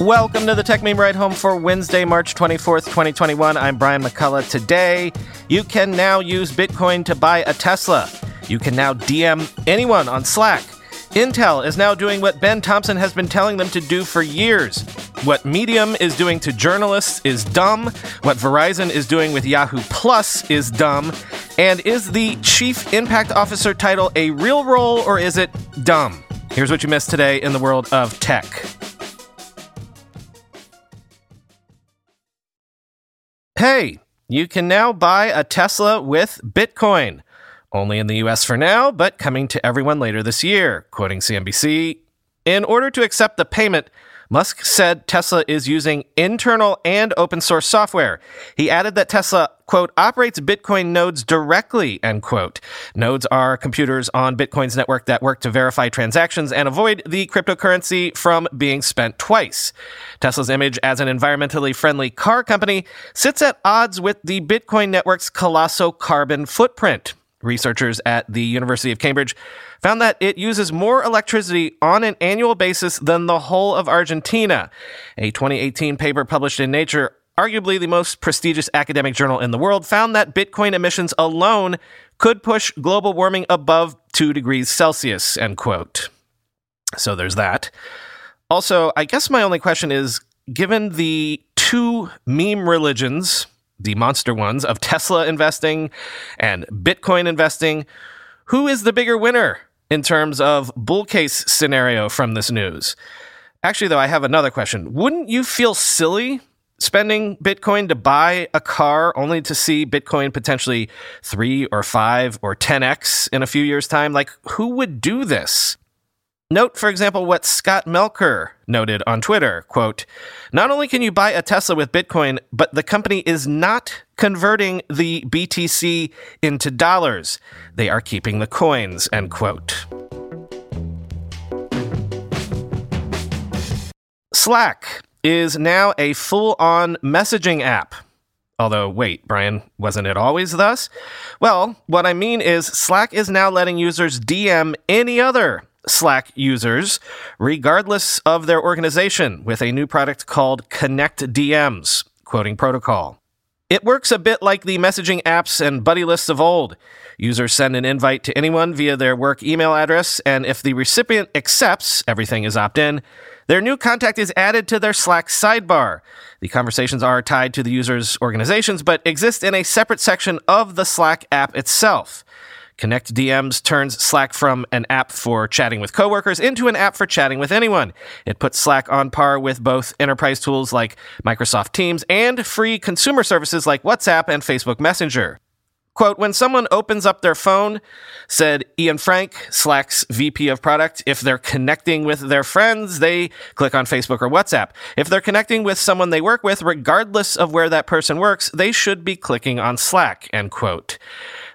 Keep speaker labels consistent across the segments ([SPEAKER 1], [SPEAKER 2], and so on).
[SPEAKER 1] Welcome to the Techmeme Ride Home for Wednesday, March 24th, 2021. I'm Brian McCullough. Today, you can now use Bitcoin to buy a Tesla. You can now DM anyone on Slack. Intel is now doing what Ben Thompson has been telling them to do for years. What Medium is doing to journalists is dumb. What Verizon is doing with Yahoo Plus is dumb. And is the Chief Impact Officer title a real role or is it dumb? Here's what you missed today in the world of tech. Hey, you can now buy a Tesla with Bitcoin. Only in the US for now, but coming to everyone later this year. Quoting CNBC, in order to accept the payment, Musk said Tesla is using internal and open source software. He added that Tesla, quote, operates Bitcoin nodes directly, end quote. Nodes are computers on Bitcoin's network that work to verify transactions and avoid the cryptocurrency from being spent twice. Tesla's image as an environmentally friendly car company sits at odds with the Bitcoin network's colossal carbon footprint. Researchers at the University of Cambridge found that it uses more electricity on an annual basis than the whole of Argentina. A 2018 paper published in Nature, arguably the most prestigious academic journal in the world, found that Bitcoin emissions alone could push global warming above 2 degrees Celsius, end quote. So there's that. Also, I guess my only question is given the two meme religions, the monster ones of Tesla investing and Bitcoin investing, who is the bigger winner in terms of bull case scenario from this news? Actually, though, I have another question. Wouldn't you feel silly spending Bitcoin to buy a car only to see Bitcoin potentially three or five or 10x in a few years' time? Like, who would do this? Note, for example, what Scott Melker noted on Twitter, quote, not only can you buy a Tesla with Bitcoin, but the company is not converting the BTC into dollars. They are keeping the coins, end quote. Slack is now a full-on messaging app. Although, wait, Brian, wasn't it always thus? Well, what I mean is Slack is now letting users DM any other Slack users, regardless of their organization, with a new product called Connect DMs, quoting protocol. It works a bit like the messaging apps and buddy lists of old. Users send an invite to anyone via their work email address, and if the recipient accepts, everything is opt in, their new contact is added to their Slack sidebar. The conversations are tied to the user's organizations, but exist in a separate section of the Slack app itself. Connect DMs turns Slack from an app for chatting with coworkers into an app for chatting with anyone. It puts Slack on par with both enterprise tools like Microsoft Teams and free consumer services like WhatsApp and Facebook Messenger. Quote, when someone opens up their phone, said Ilan Frank, Slack's VP of product, if they're connecting with their friends, they click on Facebook or WhatsApp. If they're connecting with someone they work with, regardless of where that person works, they should be clicking on Slack, end quote.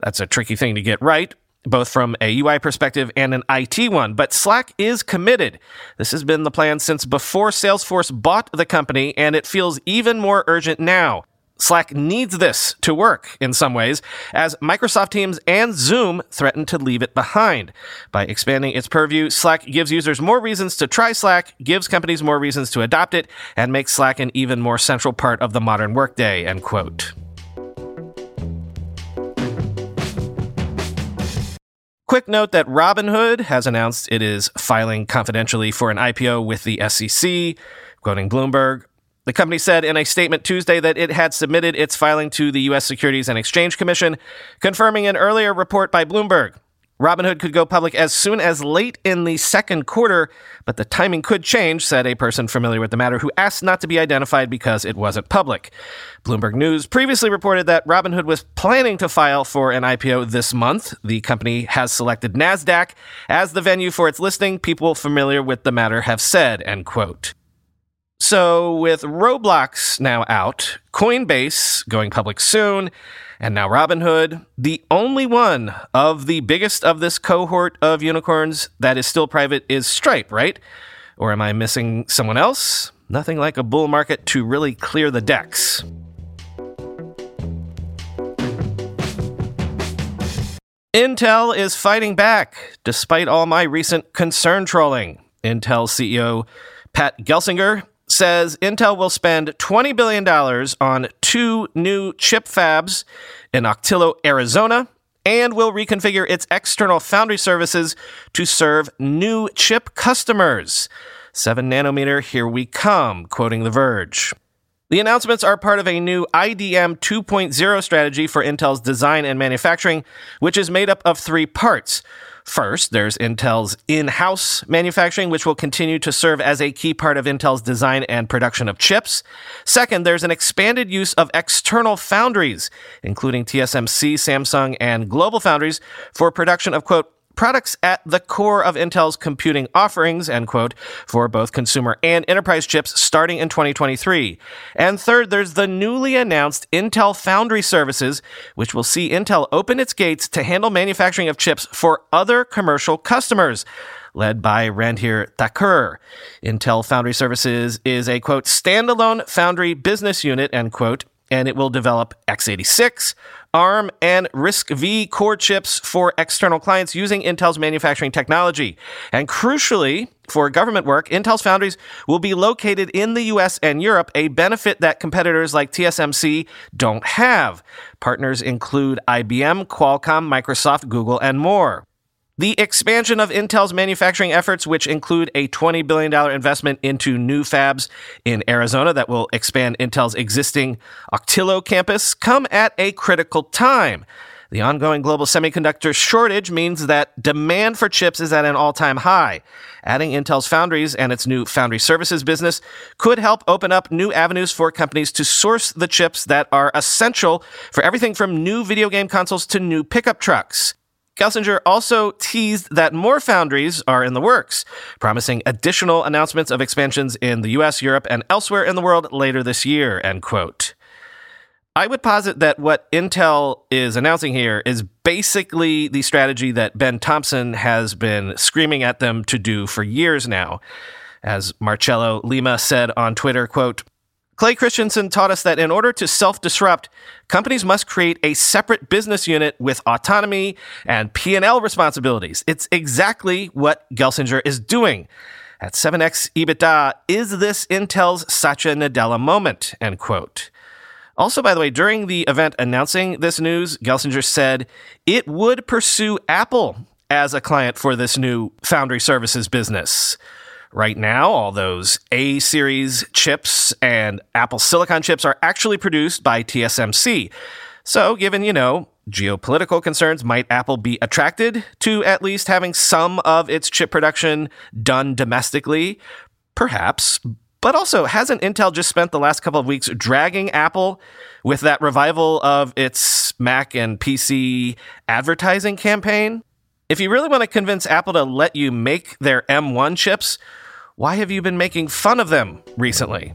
[SPEAKER 1] That's a tricky thing to get right, both from a UI perspective and an IT one, but Slack is committed. This has been the plan since before Salesforce bought the company, and it feels even more urgent now. Slack needs this to work in some ways, as Microsoft Teams and Zoom threaten to leave it behind. By expanding its purview, Slack gives users more reasons to try Slack, gives companies more reasons to adopt it, and makes Slack an even more central part of the modern workday, end quote. Quick note that Robinhood has announced it is filing confidentially for an IPO with the SEC, quoting Bloomberg. The company said in a statement Tuesday that it had submitted its filing to the U.S. Securities and Exchange Commission, confirming an earlier report by Bloomberg. Robinhood could go public as soon as late in the second quarter, but the timing could change, said a person familiar with the matter who asked not to be identified because it wasn't public. Bloomberg News previously reported that Robinhood was planning to file for an IPO this month. The company has selected NASDAQ as the venue for its listing, people familiar with the matter have said, end quote. So, with Roblox now out, Coinbase going public soon, and now Robinhood, the only one of the biggest of this cohort of unicorns that is still private is Stripe, right? Or am I missing someone else? Nothing like a bull market to really clear the decks. Intel is fighting back despite all my recent concern trolling. Intel CEO Pat Gelsinger says Intel will spend $20 billion on two new chip fabs in Ocotillo, Arizona, and will reconfigure its external foundry services to serve new chip customers. 7 nanometer, here we come, quoting The Verge. The announcements are part of a new IDM 2.0 strategy for Intel's design and manufacturing, which is made up of three parts. First, there's Intel's in house manufacturing, which will continue to serve as a key part of Intel's design and production of chips. Second, there's an expanded use of external foundries, including TSMC, Samsung, and Global Foundries, for production of, quote, products at the core of Intel's computing offerings, end quote, for both consumer and enterprise chips starting in 2023. And third, there's the newly announced Intel Foundry Services, which will see Intel open its gates to handle manufacturing of chips for other commercial customers led by Randhir Thakur. Intel Foundry Services is a quote standalone foundry business unit end quote and it will develop x86, ARM, and RISC-V core chips for external clients using Intel's manufacturing technology. And crucially, for government work, Intel's foundries will be located in the US and Europe, a benefit that competitors like TSMC don't have. Partners include IBM, Qualcomm, Microsoft, Google, and more. The expansion of Intel's manufacturing efforts, which include a $20 billion investment into new fabs in Arizona that will expand Intel's existing Ocotillo campus, come at a critical time. The ongoing global semiconductor shortage means that demand for chips is at an all time high. Adding Intel's foundries and its new foundry services business could help open up new avenues for companies to source the chips that are essential for everything from new video game consoles to new pickup trucks. Gelsinger also teased that more foundries are in the works, promising additional announcements of expansions in the US, Europe, and elsewhere in the world later this year, end quote. I would posit that what Intel is announcing here is basically the strategy that Ben Thompson has been screaming at them to do for years now. As Marcello Lima said on Twitter, quote, Clay Christensen taught us that in order to self disrupt, companies must create a separate business unit with autonomy and P&L responsibilities. It's exactly what Gelsinger is doing. At 7x EBITDA, is this Intel's Satya Nadella moment? End quote. Also, by the way, during the event announcing this news, Gelsinger said it would pursue Apple as a client for this new foundry services business. Right now, all those A series chips and Apple Silicon chips are actually produced by TSMC. So, given, you know, geopolitical concerns, might Apple be attracted to at least having some of its chip production done domestically? Perhaps. But also, hasn't Intel just spent the last couple of weeks dragging Apple with that revival of its Mac and PC advertising campaign? If you really want to convince Apple to let you make their M1 chips, why have you been making fun of them recently?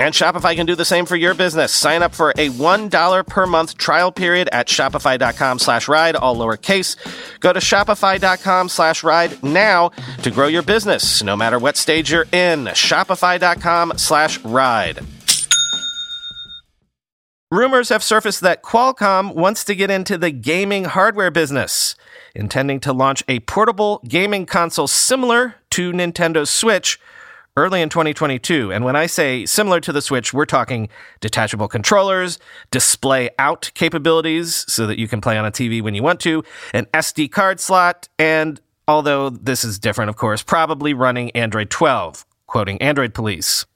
[SPEAKER 1] And Shopify can do the same for your business. Sign up for a $1 per month trial period at shopify.com slash ride, all lowercase. Go to shopify.com slash ride now to grow your business, no matter what stage you're in. Shopify.com slash ride. Rumors have surfaced that Qualcomm wants to get into the gaming hardware business, intending to launch a portable gaming console similar to Nintendo's Switch early in 2022. And when I say similar to the Switch, we're talking detachable controllers, display out capabilities so that you can play on a TV when you want to, an SD card slot, and although this is different, of course, probably running Android 12, quoting Android Police.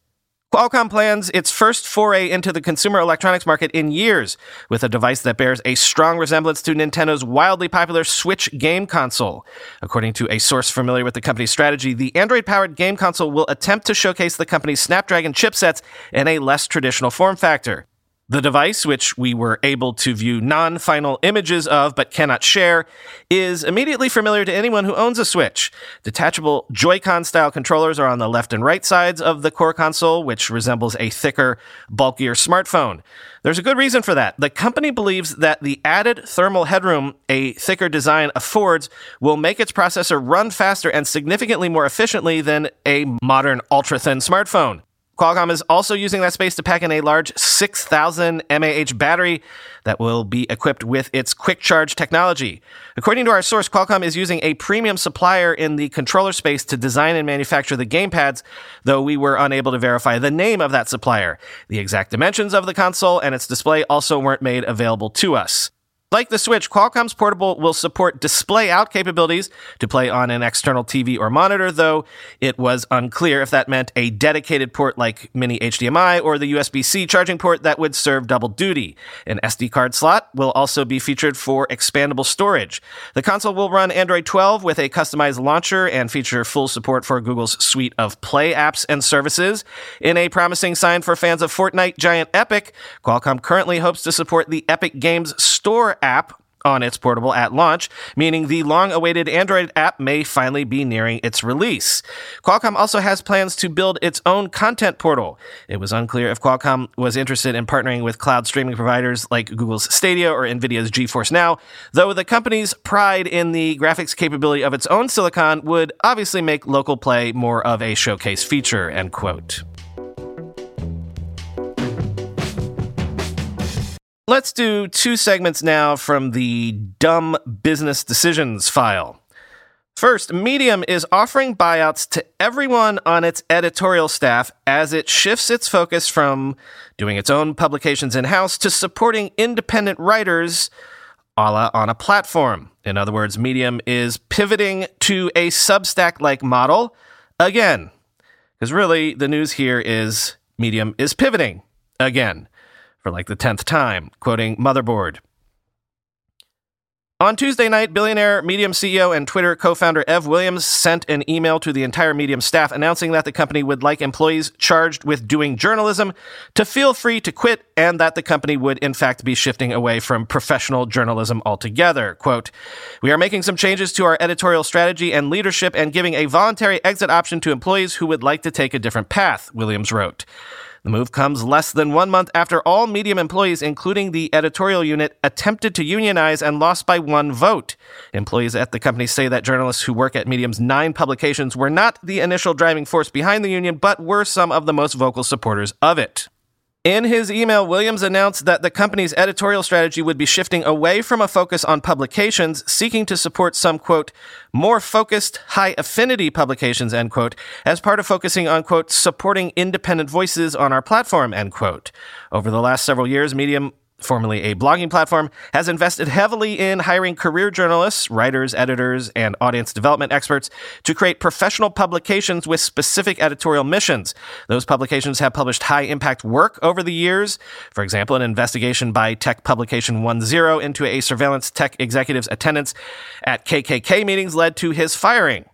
[SPEAKER 1] Qualcomm plans its first foray into the consumer electronics market in years with a device that bears a strong resemblance to Nintendo's wildly popular Switch game console. According to a source familiar with the company's strategy, the Android powered game console will attempt to showcase the company's Snapdragon chipsets in a less traditional form factor. The device, which we were able to view non final images of but cannot share, is immediately familiar to anyone who owns a Switch. Detachable Joy-Con style controllers are on the left and right sides of the core console, which resembles a thicker, bulkier smartphone. There's a good reason for that. The company believes that the added thermal headroom a thicker design affords will make its processor run faster and significantly more efficiently than a modern ultra thin smartphone. Qualcomm is also using that space to pack in a large 6,000 mAh battery that will be equipped with its quick charge technology. According to our source, Qualcomm is using a premium supplier in the controller space to design and manufacture the gamepads, though we were unable to verify the name of that supplier. The exact dimensions of the console and its display also weren't made available to us. Like the Switch, Qualcomm's portable will support display out capabilities to play on an external TV or monitor, though it was unclear if that meant a dedicated port like mini HDMI or the USB C charging port that would serve double duty. An SD card slot will also be featured for expandable storage. The console will run Android 12 with a customized launcher and feature full support for Google's suite of Play apps and services. In a promising sign for fans of Fortnite giant Epic, Qualcomm currently hopes to support the Epic Games Store app on its portable at launch, meaning the long awaited Android app may finally be nearing its release. Qualcomm also has plans to build its own content portal. It was unclear if Qualcomm was interested in partnering with cloud streaming providers like Google's Stadia or Nvidia's GeForce Now, though the company's pride in the graphics capability of its own silicon would obviously make local play more of a showcase feature, end quote. Let's do two segments now from the Dumb Business Decisions file. First, Medium is offering buyouts to everyone on its editorial staff as it shifts its focus from doing its own publications in house to supporting independent writers a la on a platform. In other words, Medium is pivoting to a Substack like model again. Because really, the news here is Medium is pivoting again for like the 10th time, quoting Motherboard. On Tuesday night, billionaire Medium CEO and Twitter co founder Ev Williams sent an email to the entire Medium staff announcing that the company would like employees charged with doing journalism to feel free to quit and that the company would, in fact, be shifting away from professional journalism altogether. Quote, We are making some changes to our editorial strategy and leadership and giving a voluntary exit option to employees who would like to take a different path, Williams wrote. The move comes less than one month after all Medium employees, including the editorial unit, attempted to unionize and lost by one vote. Employees at the company say that journalists who work at Medium's nine publications were not the initial driving force behind the union, but were some of the most vocal supporters of it. In his email, Williams announced that the company's editorial strategy would be shifting away from a focus on publications, seeking to support some, quote, more focused, high affinity publications, end quote, as part of focusing on, quote, supporting independent voices on our platform, end quote. Over the last several years, Medium formerly a blogging platform, has invested heavily in hiring career journalists, writers, editors, and audience development experts to create professional publications with specific editorial missions. Those publications have published high impact work over the years. For example, an investigation by Tech Publication 10 into a surveillance tech executive's attendance at KKK meetings led to his firing.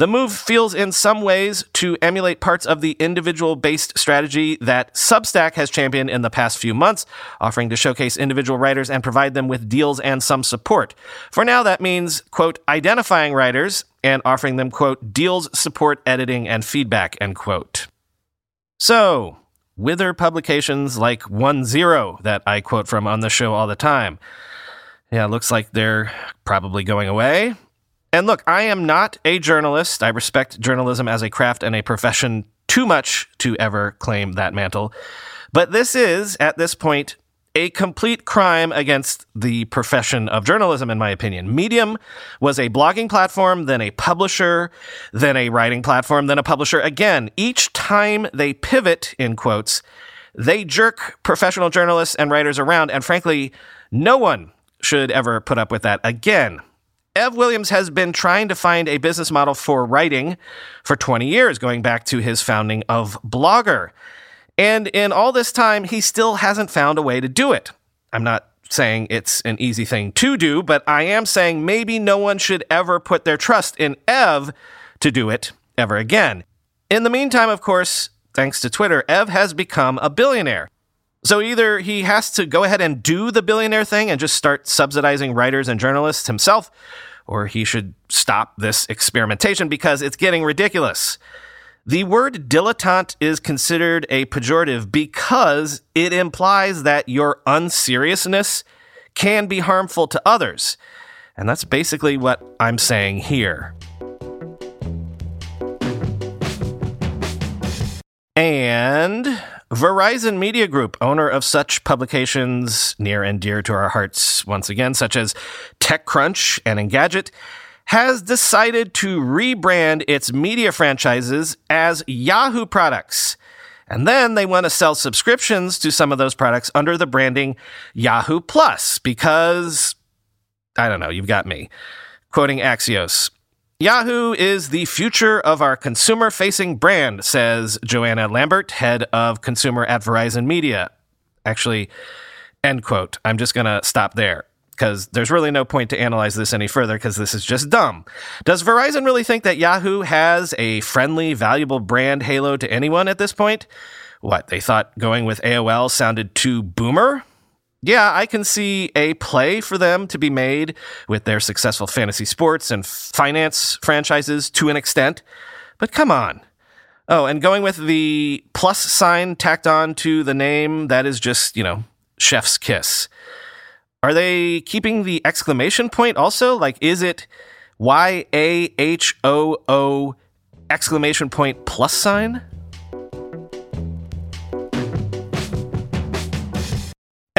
[SPEAKER 1] The move feels in some ways to emulate parts of the individual based strategy that Substack has championed in the past few months, offering to showcase individual writers and provide them with deals and some support. For now, that means, quote, identifying writers and offering them, quote, deals, support, editing, and feedback, end quote. So, wither publications like One Zero that I quote from on the show all the time. Yeah, looks like they're probably going away. And look, I am not a journalist. I respect journalism as a craft and a profession too much to ever claim that mantle. But this is, at this point, a complete crime against the profession of journalism, in my opinion. Medium was a blogging platform, then a publisher, then a writing platform, then a publisher again. Each time they pivot, in quotes, they jerk professional journalists and writers around, and frankly, no one should ever put up with that again. Ev Williams has been trying to find a business model for writing for 20 years, going back to his founding of Blogger. And in all this time, he still hasn't found a way to do it. I'm not saying it's an easy thing to do, but I am saying maybe no one should ever put their trust in Ev to do it ever again. In the meantime, of course, thanks to Twitter, Ev has become a billionaire. So either he has to go ahead and do the billionaire thing and just start subsidizing writers and journalists himself, or he should stop this experimentation because it's getting ridiculous. The word dilettante is considered a pejorative because it implies that your unseriousness can be harmful to others. And that's basically what I'm saying here. And Verizon Media Group, owner of such publications near and dear to our hearts once again, such as TechCrunch and Engadget, has decided to rebrand its media franchises as Yahoo products. And then they want to sell subscriptions to some of those products under the branding Yahoo Plus because, I don't know, you've got me. Quoting Axios, Yahoo is the future of our consumer facing brand, says Joanna Lambert, head of consumer at Verizon Media. Actually, end quote. I'm just going to stop there because there's really no point to analyze this any further because this is just dumb. Does Verizon really think that Yahoo has a friendly, valuable brand halo to anyone at this point? What, they thought going with AOL sounded too boomer? Yeah, I can see a play for them to be made with their successful fantasy sports and finance franchises to an extent. But come on. Oh, and going with the plus sign tacked on to the name, that is just, you know, chef's kiss. Are they keeping the exclamation point also? Like, is it Y A H O O exclamation point plus sign?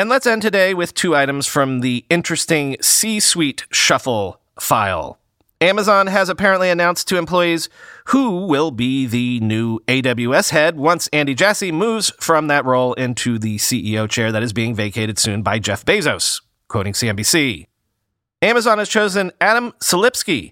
[SPEAKER 1] And let's end today with two items from the interesting C Suite Shuffle file. Amazon has apparently announced to employees who will be the new AWS head once Andy Jassy moves from that role into the CEO chair that is being vacated soon by Jeff Bezos, quoting CNBC. Amazon has chosen Adam Selipsky,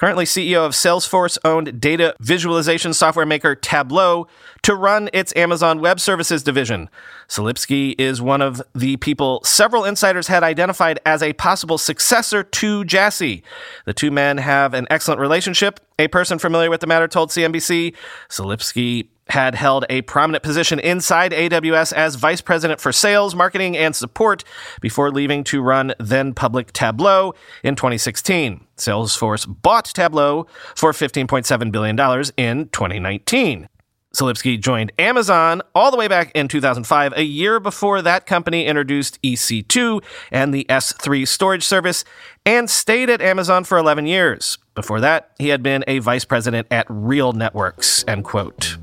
[SPEAKER 1] currently CEO of Salesforce owned data visualization software maker Tableau, to run its Amazon Web Services division. Selipsky is one of the people several insiders had identified as a possible successor to Jassy. The two men have an excellent relationship. A person familiar with the matter told CNBC Selipsky had held a prominent position inside AWS as vice president for sales, marketing, and support before leaving to run then public Tableau in 2016. Salesforce bought Tableau for $15.7 billion in 2019. Selipsky joined Amazon all the way back in 2005, a year before that company introduced EC2 and the S3 storage service, and stayed at Amazon for 11 years. Before that, he had been a vice president at Real Networks, end quote.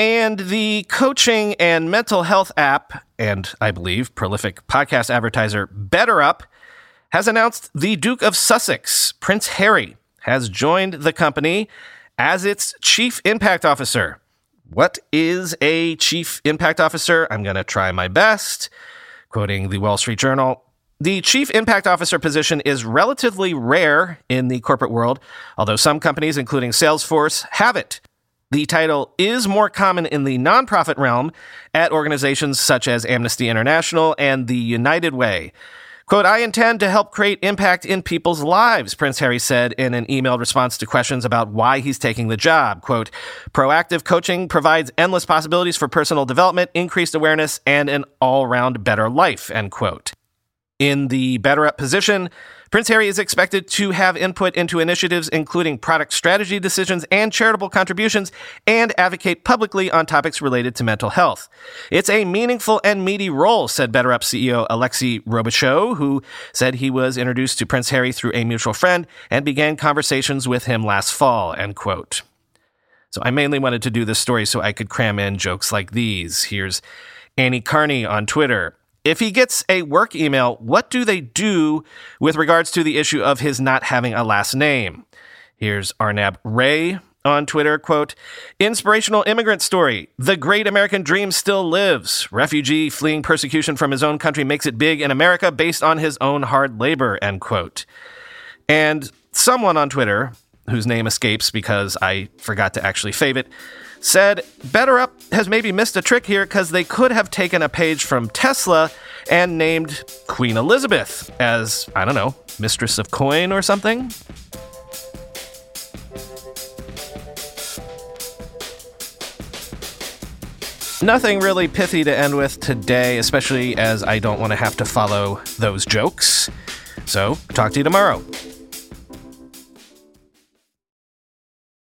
[SPEAKER 1] And the coaching and mental health app, and I believe prolific podcast advertiser BetterUp, has announced the Duke of Sussex, Prince Harry, has joined the company as its chief impact officer. What is a chief impact officer? I'm going to try my best. Quoting the Wall Street Journal, the chief impact officer position is relatively rare in the corporate world, although some companies, including Salesforce, have it. The title is more common in the nonprofit realm at organizations such as Amnesty International and the United Way. Quote, I intend to help create impact in people's lives, Prince Harry said in an emailed response to questions about why he's taking the job. Quote, proactive coaching provides endless possibilities for personal development, increased awareness, and an all round better life, end quote. In the BetterUp position, Prince Harry is expected to have input into initiatives including product strategy decisions and charitable contributions and advocate publicly on topics related to mental health. It's a meaningful and meaty role, said BetterUp CEO Alexi Robichaux, who said he was introduced to Prince Harry through a mutual friend and began conversations with him last fall, end quote. So I mainly wanted to do this story so I could cram in jokes like these. Here's Annie Karni on Twitter. If he gets a work email, what do they do with regards to the issue of his not having a last name? Here's Arnab Ray on Twitter, quote, inspirational immigrant story. The great American dream still lives. Refugee fleeing persecution from his own country makes it big in America based on his own hard labor, end quote. And someone on Twitter, whose name escapes because I forgot to actually fave it, said BetterUp has maybe missed a trick here because they could have taken a page from Tesla and named Queen Elizabeth as, I don't know, Mistress of Coin or something. Nothing really pithy to end with today, especially as I don't want to have to follow those jokes. So, talk to you tomorrow.